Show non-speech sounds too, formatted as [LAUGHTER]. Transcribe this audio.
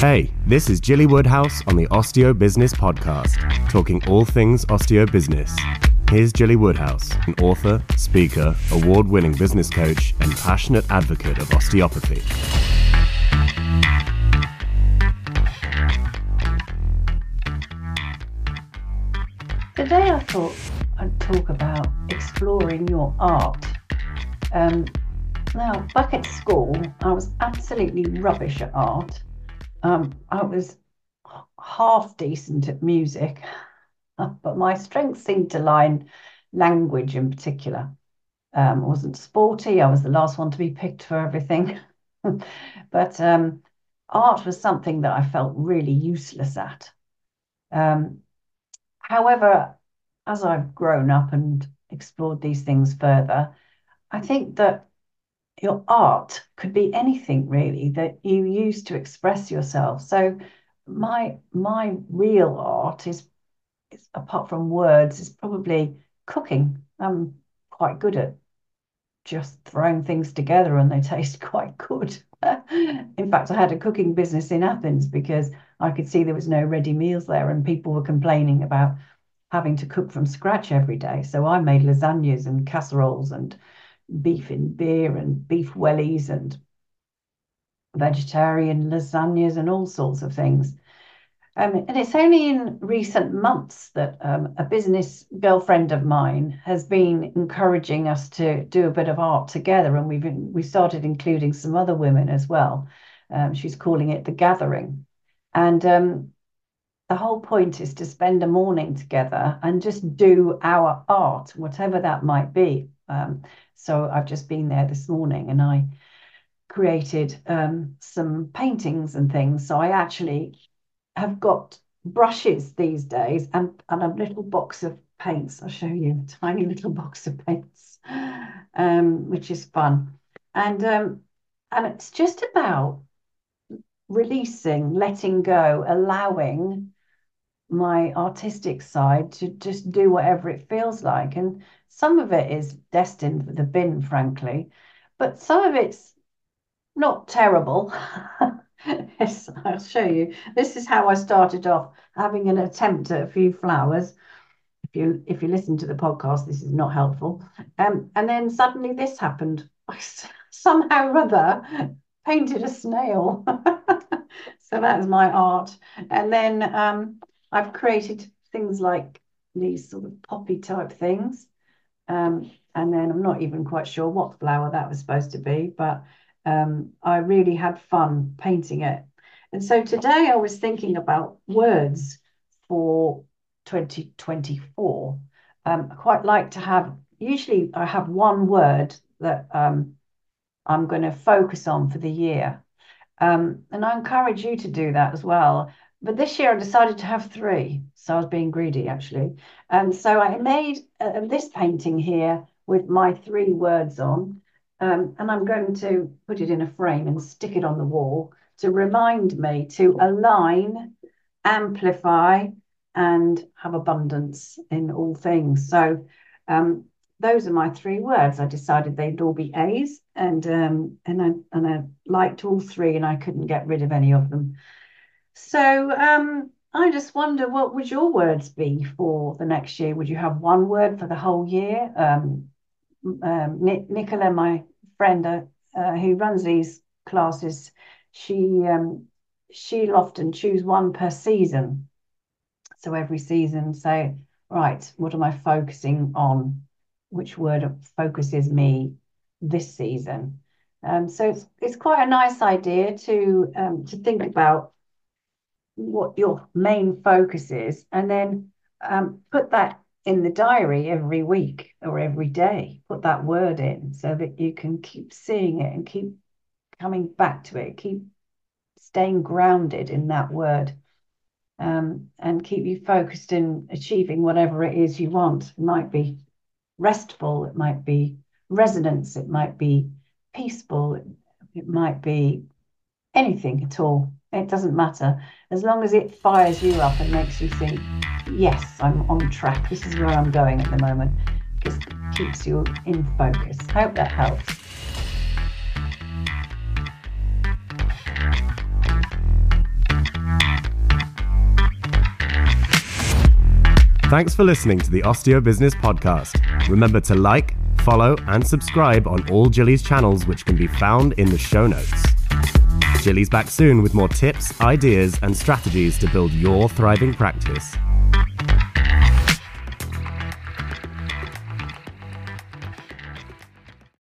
Hey, this is Gilly Woodhouse on the Osteo Business Podcast, talking all things osteo business. Here's Gilly Woodhouse, an author, speaker, award winning business coach, and passionate advocate of osteopathy. Today I thought I'd talk about exploring your art. Um, now, back at school, I was absolutely rubbish at art. Um, I was half decent at music, [LAUGHS] but my strength seemed to lie in language in particular. Um, I wasn't sporty. I was the last one to be picked for everything. [LAUGHS] but um, art was something that I felt really useless at. Um, however, as I've grown up and explored these things further, I think that your art could be anything really that you use to express yourself. So my my real art is, is apart from words is probably cooking. I'm quite good at just throwing things together and they [LAUGHS] taste quite good. in fact, I had a cooking business in Athens because I could see there was no ready meals there and people were complaining about having to cook from scratch every day. So I made lasagnas and casseroles and beef in beer and beef wellies and vegetarian lasagnas and all sorts of things. Um, and it's only in recent months that um, a business girlfriend of mine has been encouraging us to do a bit of art together, and we've we started including some other women as well. Um, she's calling it the Gathering, and um, the whole point is to spend a morning together and just do our art, whatever that might be. Um, so I've just been there this morning and I created um, some paintings and things. So I actually have got brushes these days and, and a little box of paints. I'll show you a tiny little [LAUGHS] box of paints, um, which is fun. And um, and it's just about releasing, letting go, allowing my artistic side to just do whatever it feels like. And some of it is destined for the bin, frankly, but some of it's not terrible. [LAUGHS] yes, I'll show you. This is how I started off having an attempt at a few flowers. If you if you listen to the podcast, this is not helpful. Um, and then suddenly this happened. I [LAUGHS] somehow or other painted a snail. [LAUGHS] so that's my art. And then um, I've created things like these sort of poppy type things. Um, and then I'm not even quite sure what flower that was supposed to be, but um, I really had fun painting it. And so today I was thinking about words for 2024. Um, I quite like to have, usually I have one word that um, I'm going to focus on for the year. Um, and I encourage you to do that as well. But this year I decided to have three. So I was being greedy actually. And so I made uh, this painting here with my three words on. Um, and I'm going to put it in a frame and stick it on the wall to remind me to align, amplify, and have abundance in all things. So um, those are my three words. I decided they'd all be A's, and um, and I and I liked all three, and I couldn't get rid of any of them. So um, I just wonder what would your words be for the next year? Would you have one word for the whole year? Um, um, Nicola, my friend uh, uh, who runs these classes, she um, she'll often choose one per season. So every season, say, right, what am I focusing on? Which word focuses me this season? Um, so it's it's quite a nice idea to um, to think about what your main focus is, and then um, put that in the diary every week or every day. Put that word in so that you can keep seeing it and keep coming back to it, keep staying grounded in that word. Um, and keep you focused in achieving whatever it is you want. It might be restful, it might be resonance, it might be peaceful, it might be anything at all. It doesn't matter. As long as it fires you up and makes you think, yes, I'm on track. This is where I'm going at the moment. Just keeps you in focus. Hope that helps. Thanks for listening to the Osteo Business Podcast. Remember to like, follow, and subscribe on all Gilly's channels, which can be found in the show notes. Gilly's back soon with more tips, ideas, and strategies to build your thriving practice.